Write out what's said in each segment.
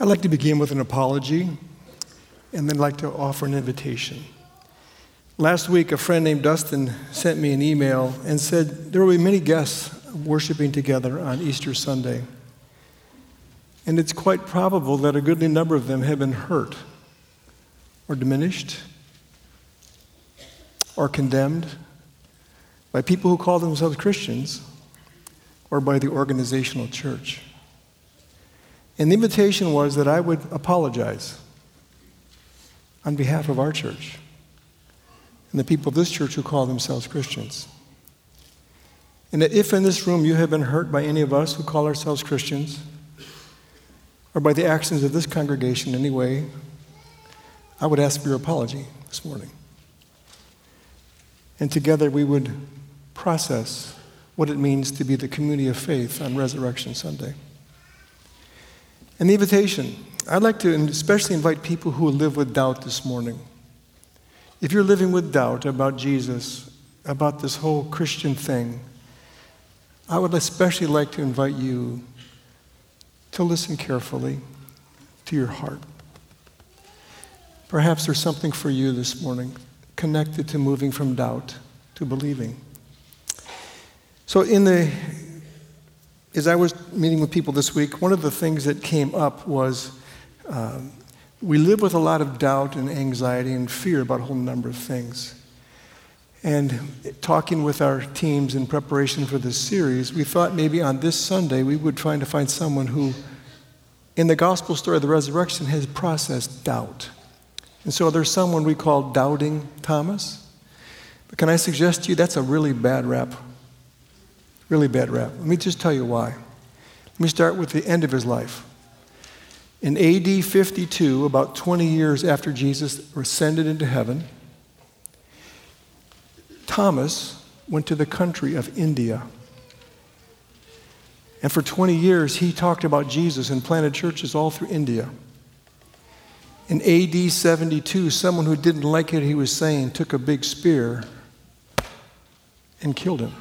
I'd like to begin with an apology and then like to offer an invitation. Last week, a friend named Dustin sent me an email and said there will be many guests worshiping together on Easter Sunday. And it's quite probable that a goodly number of them have been hurt or diminished or condemned by people who call themselves Christians or by the organizational church. And the invitation was that I would apologize on behalf of our church and the people of this church who call themselves Christians. And that if in this room you have been hurt by any of us who call ourselves Christians, or by the actions of this congregation in any way, I would ask for your apology this morning. And together we would process what it means to be the community of faith on Resurrection Sunday. And the invitation I'd like to especially invite people who live with doubt this morning. If you're living with doubt about Jesus, about this whole Christian thing, I would especially like to invite you to listen carefully to your heart. Perhaps there's something for you this morning connected to moving from doubt to believing. So, in the as I was meeting with people this week, one of the things that came up was um, we live with a lot of doubt and anxiety and fear about a whole number of things. And talking with our teams in preparation for this series, we thought maybe on this Sunday we would try to find someone who, in the gospel story of the resurrection, has processed doubt. And so there's someone we call Doubting Thomas. But can I suggest to you that's a really bad rap Really bad rap. Let me just tell you why. Let me start with the end of his life. In AD 52, about 20 years after Jesus ascended into heaven, Thomas went to the country of India. And for 20 years, he talked about Jesus and planted churches all through India. In AD 72, someone who didn't like what he was saying took a big spear and killed him.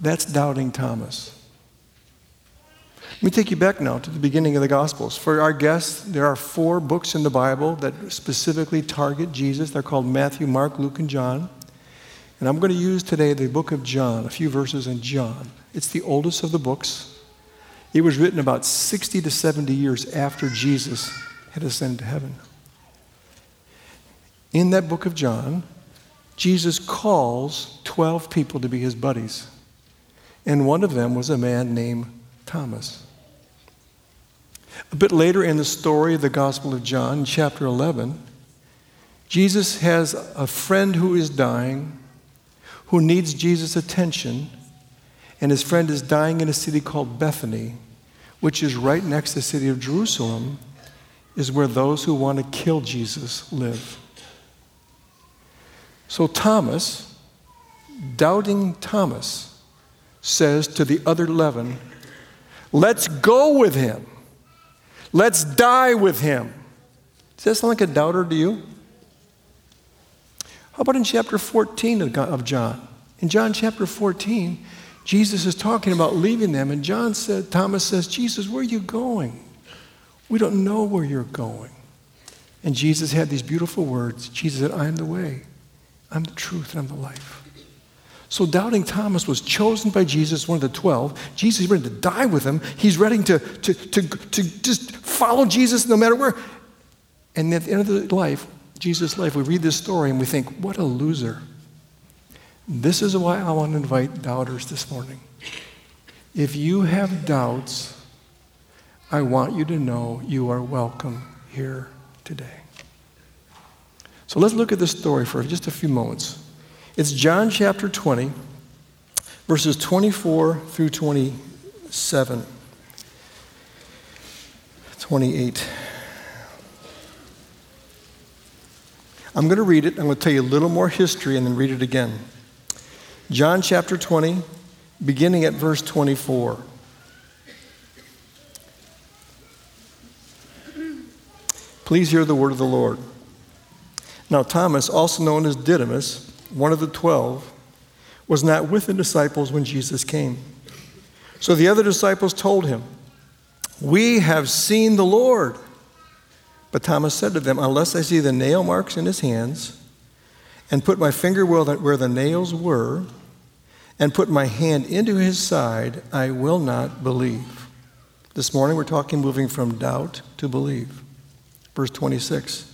That's doubting Thomas. Let me take you back now to the beginning of the Gospels. For our guests, there are four books in the Bible that specifically target Jesus. They're called Matthew, Mark, Luke, and John. And I'm going to use today the book of John, a few verses in John. It's the oldest of the books. It was written about 60 to 70 years after Jesus had ascended to heaven. In that book of John, Jesus calls 12 people to be his buddies and one of them was a man named Thomas. A bit later in the story of the Gospel of John, chapter 11, Jesus has a friend who is dying, who needs Jesus' attention, and his friend is dying in a city called Bethany, which is right next to the city of Jerusalem, is where those who want to kill Jesus live. So Thomas, doubting Thomas, says to the other 11, Let's go with him. Let's die with him. Does that sound like a doubter to you? How about in chapter 14 of John? In John chapter 14, Jesus is talking about leaving them, and John said, Thomas says, Jesus, where are you going? We don't know where you're going. And Jesus had these beautiful words. Jesus said, I am the way, I'm the truth, and I'm the life. So doubting Thomas was chosen by Jesus, one of the 12. Jesus is ready to die with him. He's ready to, to, to, to just follow Jesus no matter where. And at the end of the life, Jesus' life, we read this story and we think, what a loser. This is why I want to invite doubters this morning. If you have doubts, I want you to know you are welcome here today. So let's look at this story for just a few moments. It's John chapter 20, verses 24 through 27. 28. I'm going to read it. I'm going to tell you a little more history and then read it again. John chapter 20, beginning at verse 24. Please hear the word of the Lord. Now, Thomas, also known as Didymus, one of the twelve, was not with the disciples when Jesus came. So the other disciples told him, We have seen the Lord. But Thomas said to them, Unless I see the nail marks in his hands, and put my finger where the, nails were, and put my hand into his side, I will not believe. This morning we're talking moving from doubt to believe. Verse 26.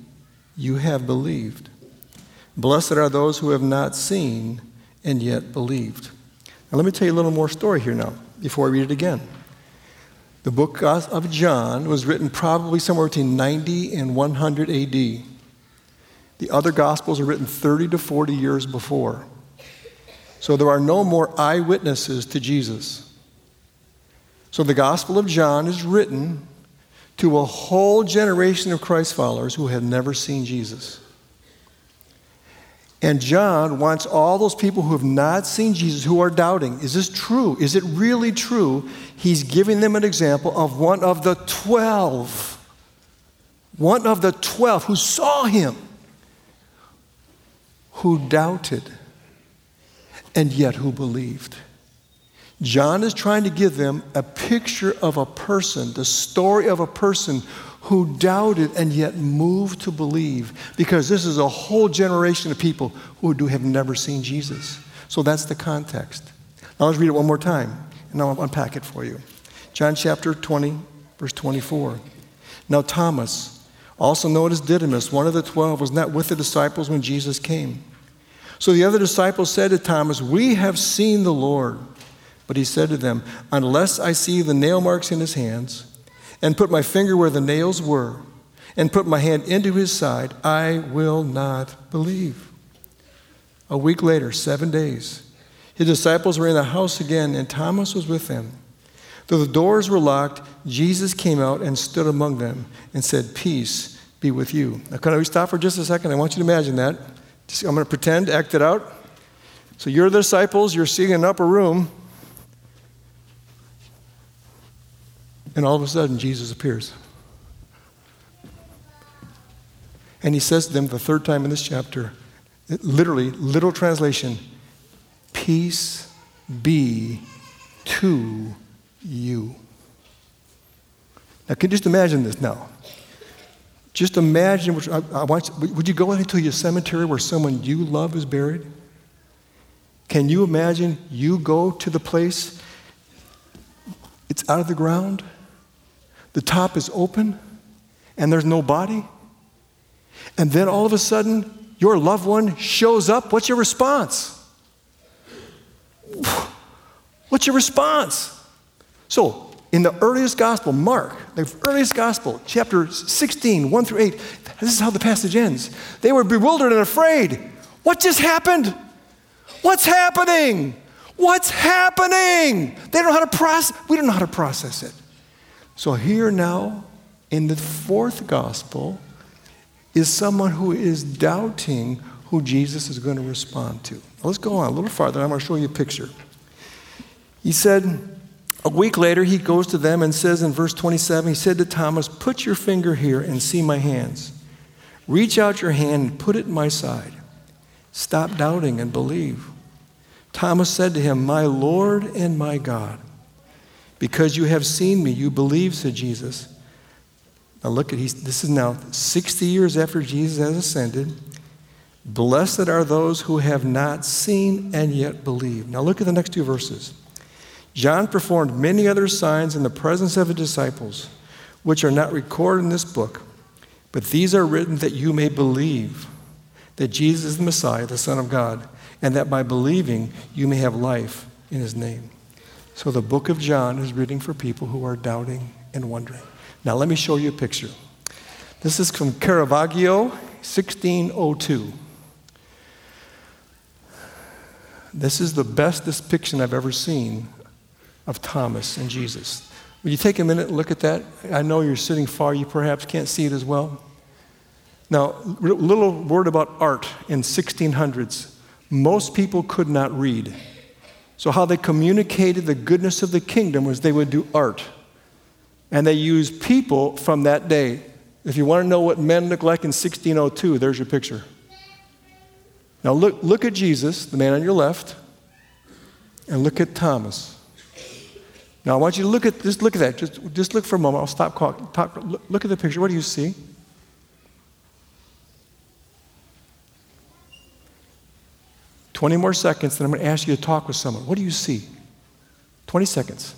you have believed. Blessed are those who have not seen and yet believed. Now, let me tell you a little more story here now before I read it again. The book of John was written probably somewhere between 90 and 100 AD. The other Gospels are written 30 to 40 years before. So there are no more eyewitnesses to Jesus. So the Gospel of John is written to a whole generation of Christ followers who had never seen Jesus. And John wants all those people who have not seen Jesus, who are doubting, is this true? Is it really true? He's giving them an example of one of the 12. One of the 12 who saw him, who doubted, and yet who believed. John is trying to give them a picture of a person, the story of a person who doubted and yet moved to believe because this is a whole generation of people who do have never seen Jesus. So that's the context. Now let's read it one more time and I'll unpack it for you. John chapter 20, verse 24. Now Thomas, also known as Didymus, one of the twelve, was not with the disciples when Jesus came. So the other disciples said to Thomas, We have seen the Lord. But he said to them, Unless I see the nail marks in his hands, and put my finger where the nails were, and put my hand into his side, I will not believe. A week later, seven days, his disciples were in the house again, and Thomas was with them. Though the doors were locked, Jesus came out and stood among them and said, Peace be with you. Now, can we stop for just a second? I want you to imagine that. Just, I'm going to pretend, act it out. So you're the disciples, you're seeing an upper room, And all of a sudden, Jesus appears. And he says to them the third time in this chapter, literally, literal translation, peace be to you. Now, can you just imagine this now? Just imagine, which I, I want, would you go into your cemetery where someone you love is buried? Can you imagine you go to the place, it's out of the ground, the top is open and there's no body. And then all of a sudden, your loved one shows up. What's your response? What's your response? So, in the earliest gospel, Mark, the earliest gospel, chapter 16, 1 through 8, this is how the passage ends. They were bewildered and afraid. What just happened? What's happening? What's happening? They don't know how to process. We don't know how to process it. So, here now in the fourth gospel is someone who is doubting who Jesus is going to respond to. Now, let's go on a little farther. I'm going to show you a picture. He said, a week later, he goes to them and says in verse 27, he said to Thomas, Put your finger here and see my hands. Reach out your hand and put it in my side. Stop doubting and believe. Thomas said to him, My Lord and my God. Because you have seen me, you believe, said Jesus. Now look at he's, this is now 60 years after Jesus has ascended. Blessed are those who have not seen and yet believe. Now look at the next two verses. John performed many other signs in the presence of his disciples, which are not recorded in this book, but these are written that you may believe that Jesus is the Messiah, the Son of God, and that by believing you may have life in his name. So the book of John is written for people who are doubting and wondering. Now, let me show you a picture. This is from Caravaggio, 1602. This is the best depiction I've ever seen of Thomas and Jesus. Will you take a minute and look at that? I know you're sitting far, you perhaps can't see it as well. Now, little word about art in 1600s. Most people could not read. So, how they communicated the goodness of the kingdom was they would do art. And they used people from that day. If you want to know what men looked like in 1602, there's your picture. Now, look, look at Jesus, the man on your left, and look at Thomas. Now, I want you to look at, just look at that. Just, just look for a moment. I'll stop talk, look, look at the picture. What do you see? Twenty more seconds, then I'm going to ask you to talk with someone. What do you see? 20 seconds.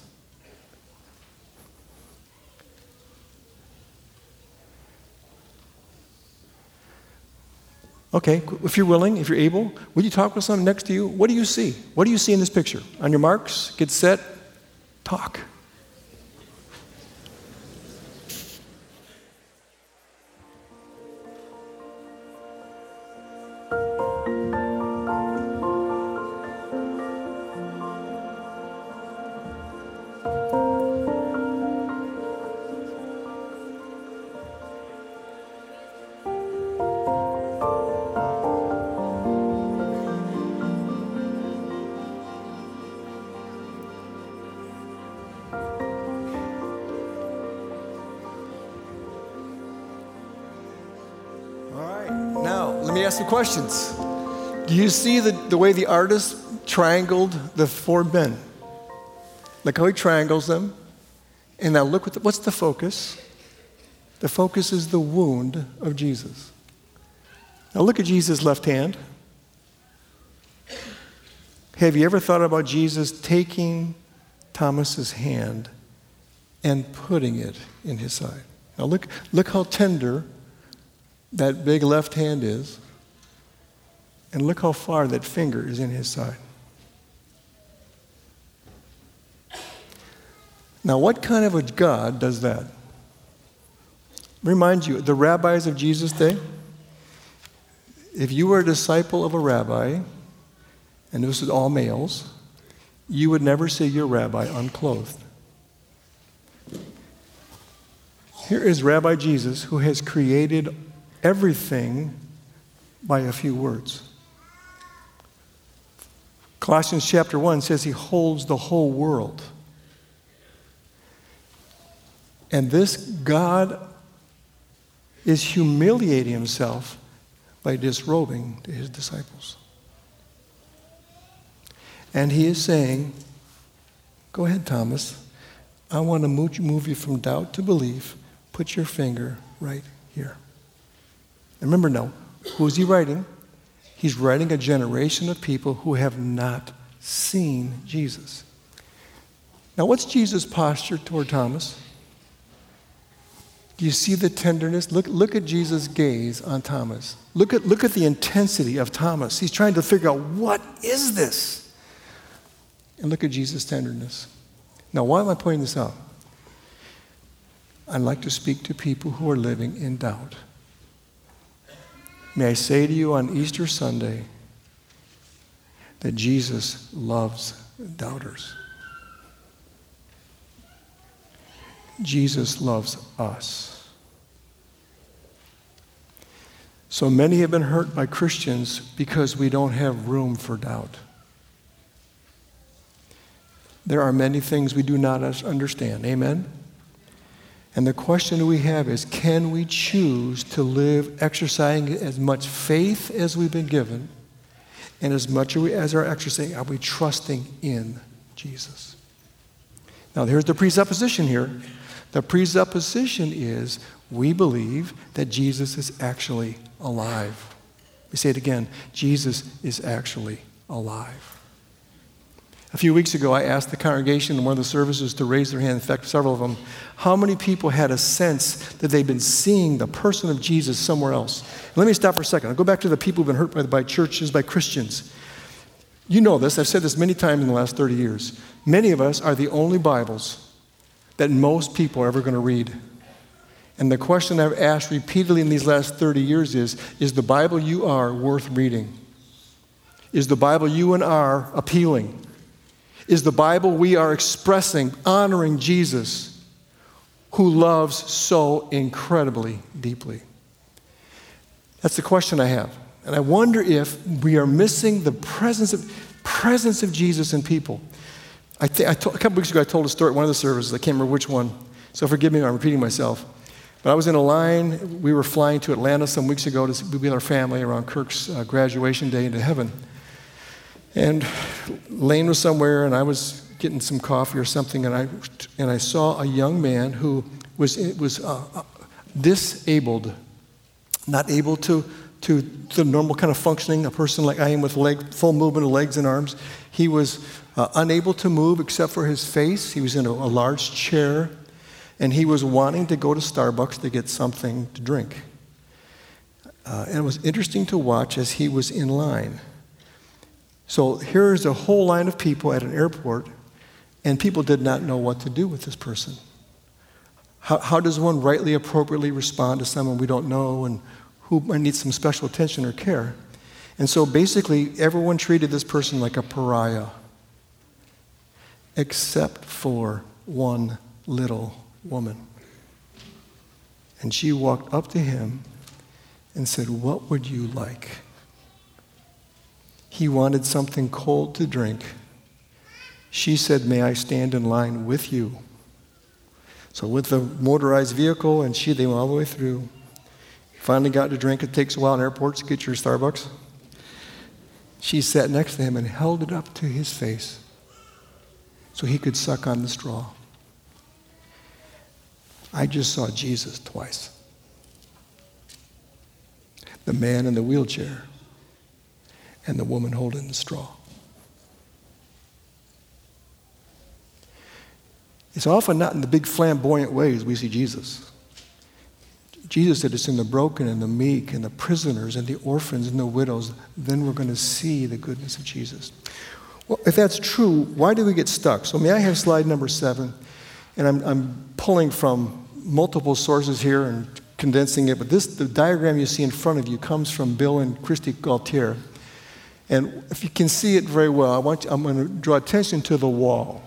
Okay, if you're willing, if you're able, would you talk with someone next to you? What do you see? What do you see in this picture? On your marks, get set, talk. Ask you questions. Do you see the, the way the artist triangled the four men? Look how he triangles them. And now look, what the, what's the focus? The focus is the wound of Jesus. Now look at Jesus' left hand. Have you ever thought about Jesus taking Thomas's hand and putting it in his side? Now look, look how tender that big left hand is. And look how far that finger is in his side. Now, what kind of a God does that? Remind you, the rabbis of Jesus' day, if you were a disciple of a rabbi, and this is all males, you would never see your rabbi unclothed. Here is Rabbi Jesus who has created everything by a few words. Colossians chapter 1 says he holds the whole world. And this God is humiliating himself by disrobing to his disciples. And he is saying, Go ahead, Thomas. I want to move you from doubt to belief. Put your finger right here. And remember now, who is he writing? He's writing a generation of people who have not seen Jesus. Now, what's Jesus' posture toward Thomas? Do you see the tenderness? Look, look at Jesus' gaze on Thomas. Look at, look at the intensity of Thomas. He's trying to figure out what is this? And look at Jesus' tenderness. Now, why am I pointing this out? I'd like to speak to people who are living in doubt. May I say to you on Easter Sunday that Jesus loves doubters. Jesus loves us. So many have been hurt by Christians because we don't have room for doubt. There are many things we do not understand. Amen? And the question we have is can we choose to live exercising as much faith as we've been given and as much as our exercising, are we trusting in Jesus? Now, here's the presupposition here. The presupposition is we believe that Jesus is actually alive. We say it again Jesus is actually alive. A few weeks ago, I asked the congregation in one of the services to raise their hand, in fact, several of them, how many people had a sense that they'd been seeing the person of Jesus somewhere else? Let me stop for a second. I'll go back to the people who've been hurt by, by churches, by Christians. You know this, I've said this many times in the last 30 years. Many of us are the only Bibles that most people are ever going to read. And the question I've asked repeatedly in these last 30 years is Is the Bible you are worth reading? Is the Bible you and are appealing? Is the Bible we are expressing, honoring Jesus? who loves so incredibly deeply? That's the question I have. And I wonder if we are missing the presence of, presence of Jesus in people. I th- I told, a couple weeks ago, I told a story at one of the services. I can't remember which one. So forgive me, I'm repeating myself. But I was in a line. We were flying to Atlanta some weeks ago to be with our family around Kirk's uh, graduation day into heaven. And Lane was somewhere, and I was getting some coffee or something, and I, and I saw a young man who was, was uh, uh, disabled, not able to, to the normal kind of functioning, a person like I am with leg, full movement of legs and arms. He was uh, unable to move except for his face. He was in a, a large chair, and he was wanting to go to Starbucks to get something to drink. Uh, and it was interesting to watch as he was in line. So here's a whole line of people at an airport, and people did not know what to do with this person. How, how does one rightly, appropriately respond to someone we don't know and who might need some special attention or care? And so basically, everyone treated this person like a pariah, except for one little woman. And she walked up to him and said, What would you like? He wanted something cold to drink. She said, May I stand in line with you? So, with the motorized vehicle, and she, they went all the way through. Finally got to drink. It takes a while in airports to get your Starbucks. She sat next to him and held it up to his face so he could suck on the straw. I just saw Jesus twice. The man in the wheelchair and the woman holding the straw. It's often not in the big flamboyant ways we see Jesus. Jesus said it's in the broken and the meek and the prisoners and the orphans and the widows. Then we're going to see the goodness of Jesus. Well, if that's true, why do we get stuck? So, may I have slide number seven? And I'm, I'm pulling from multiple sources here and condensing it, but this, the diagram you see in front of you comes from Bill and Kristi Gaultiere. And if you can see it very well, I want you, I'm going to draw attention to the wall.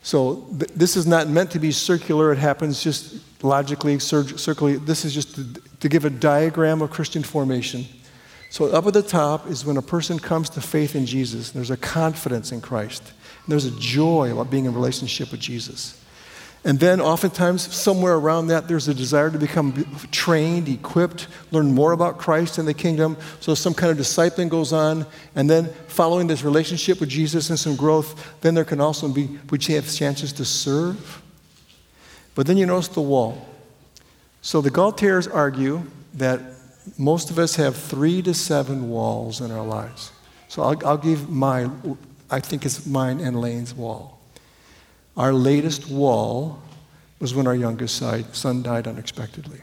So th- this is not meant to be circular. It happens just logically, circularly. This is just to, to give a diagram of Christian formation. So up at the top is when a person comes to faith in Jesus. There's a confidence in Christ. And there's a joy about being in relationship with Jesus. And then, oftentimes, somewhere around that, there's a desire to become trained, equipped, learn more about Christ and the kingdom. So, some kind of discipling goes on. And then, following this relationship with Jesus and some growth, then there can also be, we have chances to serve. But then you notice the wall. So, the Gaultieres argue that most of us have three to seven walls in our lives. So, I'll, I'll give my, I think it's mine and Lane's wall. Our latest wall was when our youngest son died unexpectedly.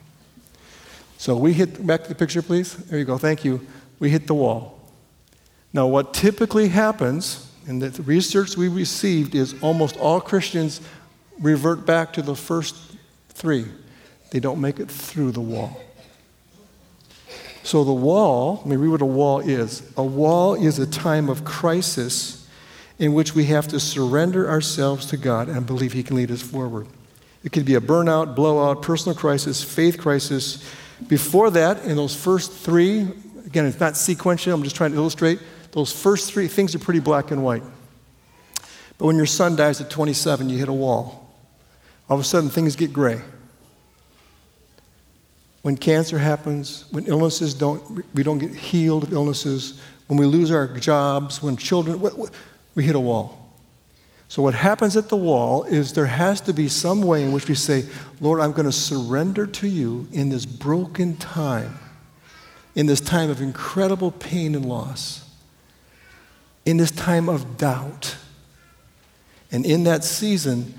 So we hit, back to the picture, please. There you go, thank you. We hit the wall. Now, what typically happens, and the research we received is almost all Christians revert back to the first three. They don't make it through the wall. So, the wall, let me read what a wall is. A wall is a time of crisis in which we have to surrender ourselves to God and believe He can lead us forward. It could be a burnout, blowout, personal crisis, faith crisis. Before that, in those first three, again, it's not sequential, I'm just trying to illustrate, those first three things are pretty black and white. But when your son dies at 27, you hit a wall. All of a sudden, things get gray. When cancer happens, when illnesses don't, we don't get healed of illnesses, when we lose our jobs, when children, we hit a wall. So, what happens at the wall is there has to be some way in which we say, Lord, I'm going to surrender to you in this broken time, in this time of incredible pain and loss, in this time of doubt. And in that season,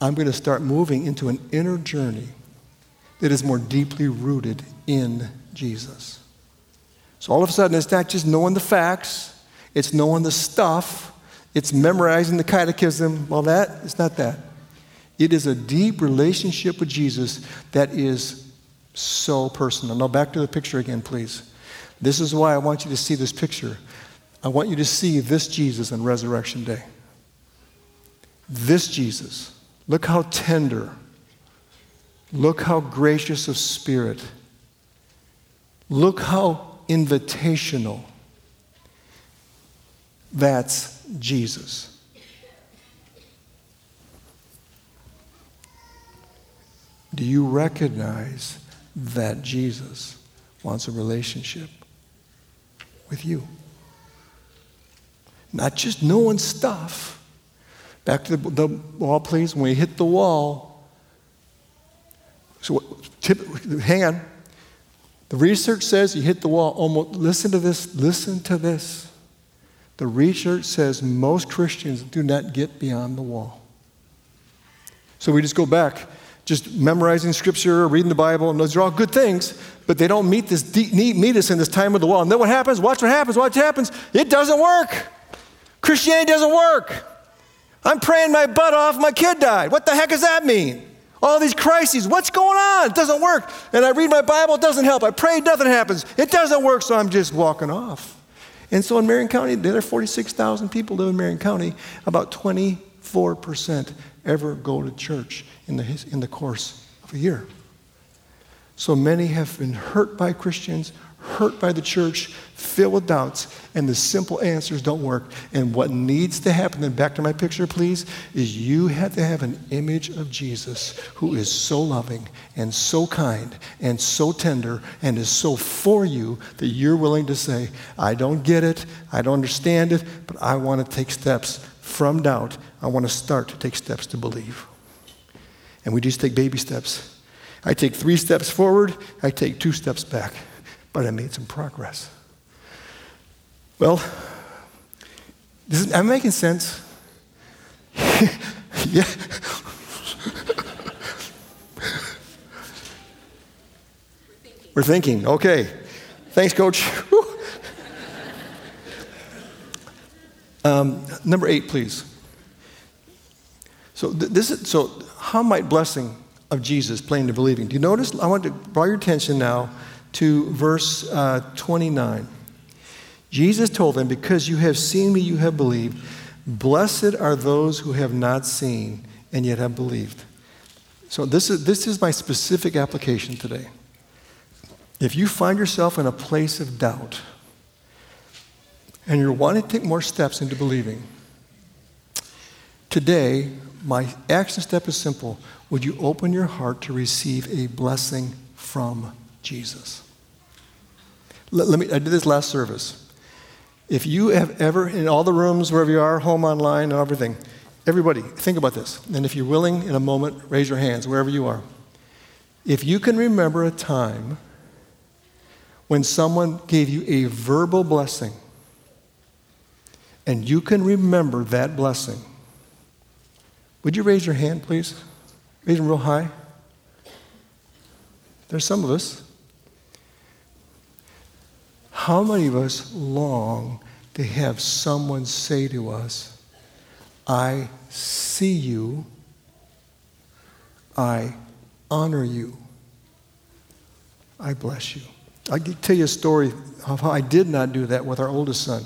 I'm going to start moving into an inner journey that is more deeply rooted in Jesus. So, all of a sudden, it's not just knowing the facts, it's knowing the stuff it's memorizing the catechism. Well, that it's not that. It is a deep relationship with Jesus that is so personal. Now, back to the picture again, please. This is why I want you to see this picture. I want you to see this Jesus on Resurrection Day. This Jesus. Look how tender. Look how gracious of spirit. Look how invitational. That's Jesus. Do you recognize that Jesus wants a relationship with you? Not just knowing stuff. Back to the, the wall, please. When we hit the wall, so tip, hang on. The research says you hit the wall almost, listen to this, listen to this. The research says most Christians do not get beyond the wall. So we just go back, just memorizing scripture, reading the Bible, and those are all good things, but they don't meet this deep, meet us in this time of the wall. And then what happens? Watch what happens. Watch what happens. It doesn't work. Christianity doesn't work. I'm praying my butt off, my kid died. What the heck does that mean? All these crises, what's going on? It doesn't work. And I read my Bible, it doesn't help. I pray, nothing happens. It doesn't work, so I'm just walking off. And so in Marion County, there are 46,000 people live in Marion County. About 24% ever go to church in the, in the course of a year. So many have been hurt by Christians, hurt by the church, filled with doubts, and the simple answers don't work. And what needs to happen, then back to my picture, please, is you have to have an image of Jesus who is so loving and so kind and so tender and is so for you that you're willing to say, I don't get it, I don't understand it, but I want to take steps from doubt. I want to start to take steps to believe. And we just take baby steps. I take three steps forward, I take two steps back but I made some progress. Well, is, am I making sense? yeah. We're thinking. Okay. Thanks, Coach. um, number eight, please. So th- this is, so how might blessing of Jesus play into believing? Do you notice? I want to draw your attention now to verse uh, 29. Jesus told them, Because you have seen me, you have believed. Blessed are those who have not seen and yet have believed. So, this is, this is my specific application today. If you find yourself in a place of doubt and you're wanting to take more steps into believing, today, my action step is simple. Would you open your heart to receive a blessing from Jesus? Let, let me, I did this last service. If you have ever, in all the rooms, wherever you are, home, online, and everything, everybody, think about this. And if you're willing, in a moment, raise your hands, wherever you are. If you can remember a time when someone gave you a verbal blessing, and you can remember that blessing, would you raise your hand, please? Raise them real high. There's some of us. How many of us long to have someone say to us, I see you, I honor you, I bless you? I can tell you a story of how I did not do that with our oldest son.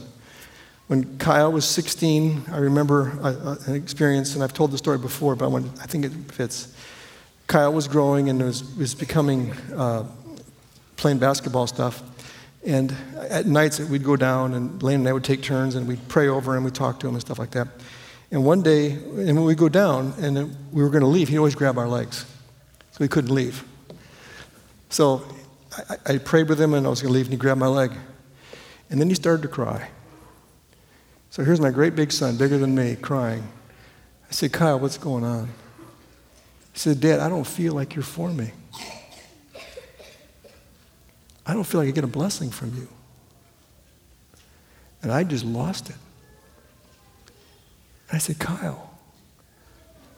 When Kyle was 16, I remember a, a, an experience, and I've told the story before, but I think it fits. Kyle was growing and was, was becoming uh, playing basketball stuff. And at nights, we'd go down, and Lane and I would take turns, and we'd pray over him, we'd talk to him, and stuff like that. And one day, and when we go down, and we were going to leave, he'd always grab our legs. So we couldn't leave. So I, I prayed with him, and I was going to leave, and he grabbed my leg. And then he started to cry. So here's my great big son, bigger than me, crying. I said, Kyle, what's going on? He said, Dad, I don't feel like you're for me. I don't feel like I get a blessing from you. And I just lost it. And I said, Kyle,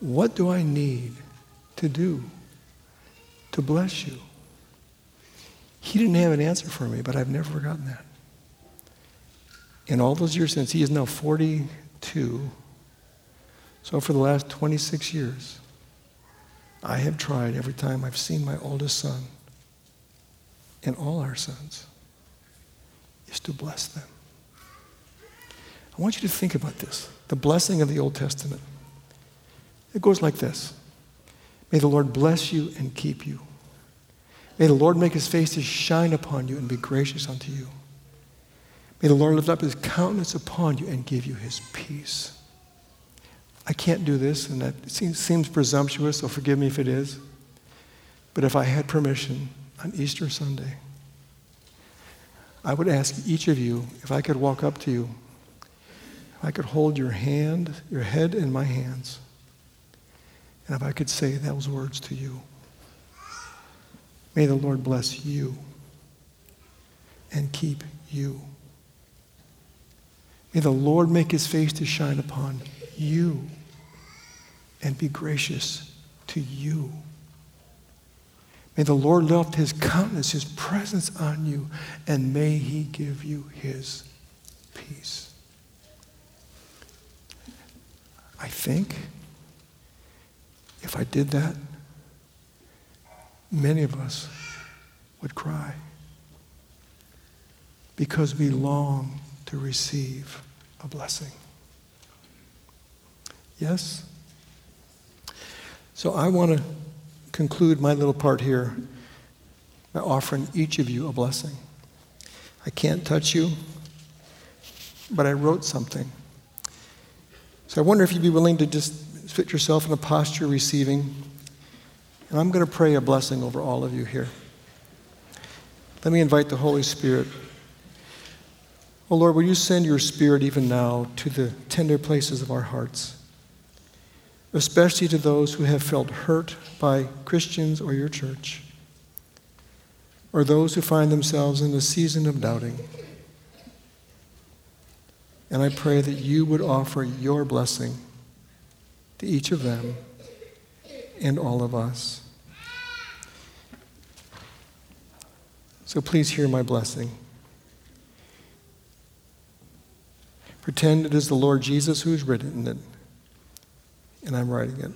what do I need to do to bless you? He didn't have an answer for me, but I've never forgotten that. In all those years since, he is now 42. So for the last 26 years, I have tried every time I've seen my oldest son and all our sons is to bless them. I want you to think about this the blessing of the Old Testament. It goes like this May the Lord bless you and keep you. May the Lord make his face to shine upon you and be gracious unto you. May the Lord lift up his countenance upon you and give you his peace. I can't do this, and that seems, seems presumptuous, so forgive me if it is. But if I had permission on Easter Sunday, I would ask each of you if I could walk up to you, if I could hold your hand, your head in my hands, and if I could say those words to you. May the Lord bless you and keep you. May the Lord make his face to shine upon you and be gracious to you. May the Lord lift his countenance, his presence on you, and may he give you his peace. I think if I did that, many of us would cry because we long to receive a blessing. Yes? So I want to conclude my little part here by offering each of you a blessing. I can't touch you, but I wrote something. So I wonder if you'd be willing to just fit yourself in a posture receiving. And I'm going to pray a blessing over all of you here. Let me invite the Holy Spirit. Oh Lord, will you send your Spirit even now to the tender places of our hearts? Especially to those who have felt hurt by Christians or your church, or those who find themselves in a season of doubting. And I pray that you would offer your blessing to each of them and all of us. So please hear my blessing. Pretend it is the Lord Jesus who has written it and I'm writing it.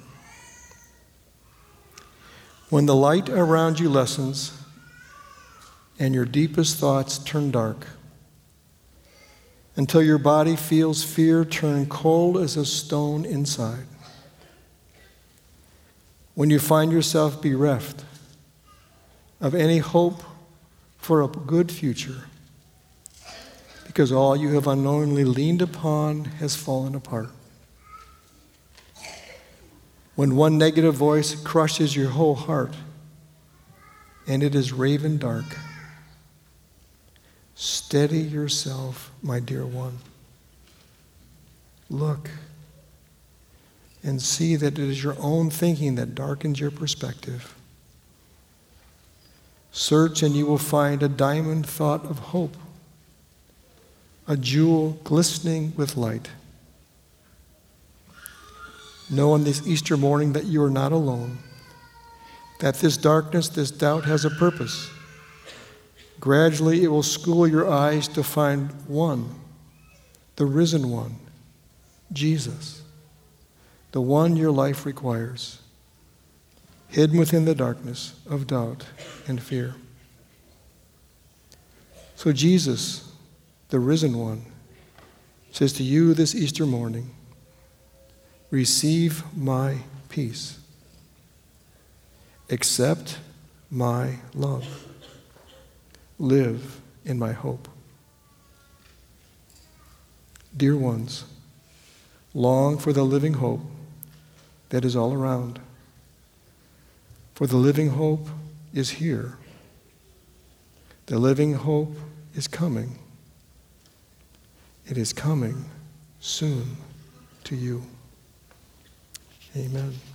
When the light around you lessens and your deepest thoughts turn dark, until your body feels fear turn cold as a stone inside. When you find yourself bereft of any hope for a good future, because all you have unknowingly leaned upon has fallen apart when one negative voice crushes your whole heart and it is raven dark. Steady yourself, my dear one. Look and see that it is your own thinking that darkens your perspective. Search and you will find a diamond thought of hope, a jewel glistening with light. Know on this Easter morning that you are not alone, that this darkness, this doubt has a purpose. Gradually, it will school your eyes to find one, the risen one, Jesus, the one your life requires, hidden within the darkness of doubt and fear. So, Jesus, the risen one, says to you this Easter morning, Receive my peace. Accept my love. Live in my hope. Dear ones, long for the living hope that is all around. For the living hope is here. The living hope is coming. It is coming soon to you. Amen.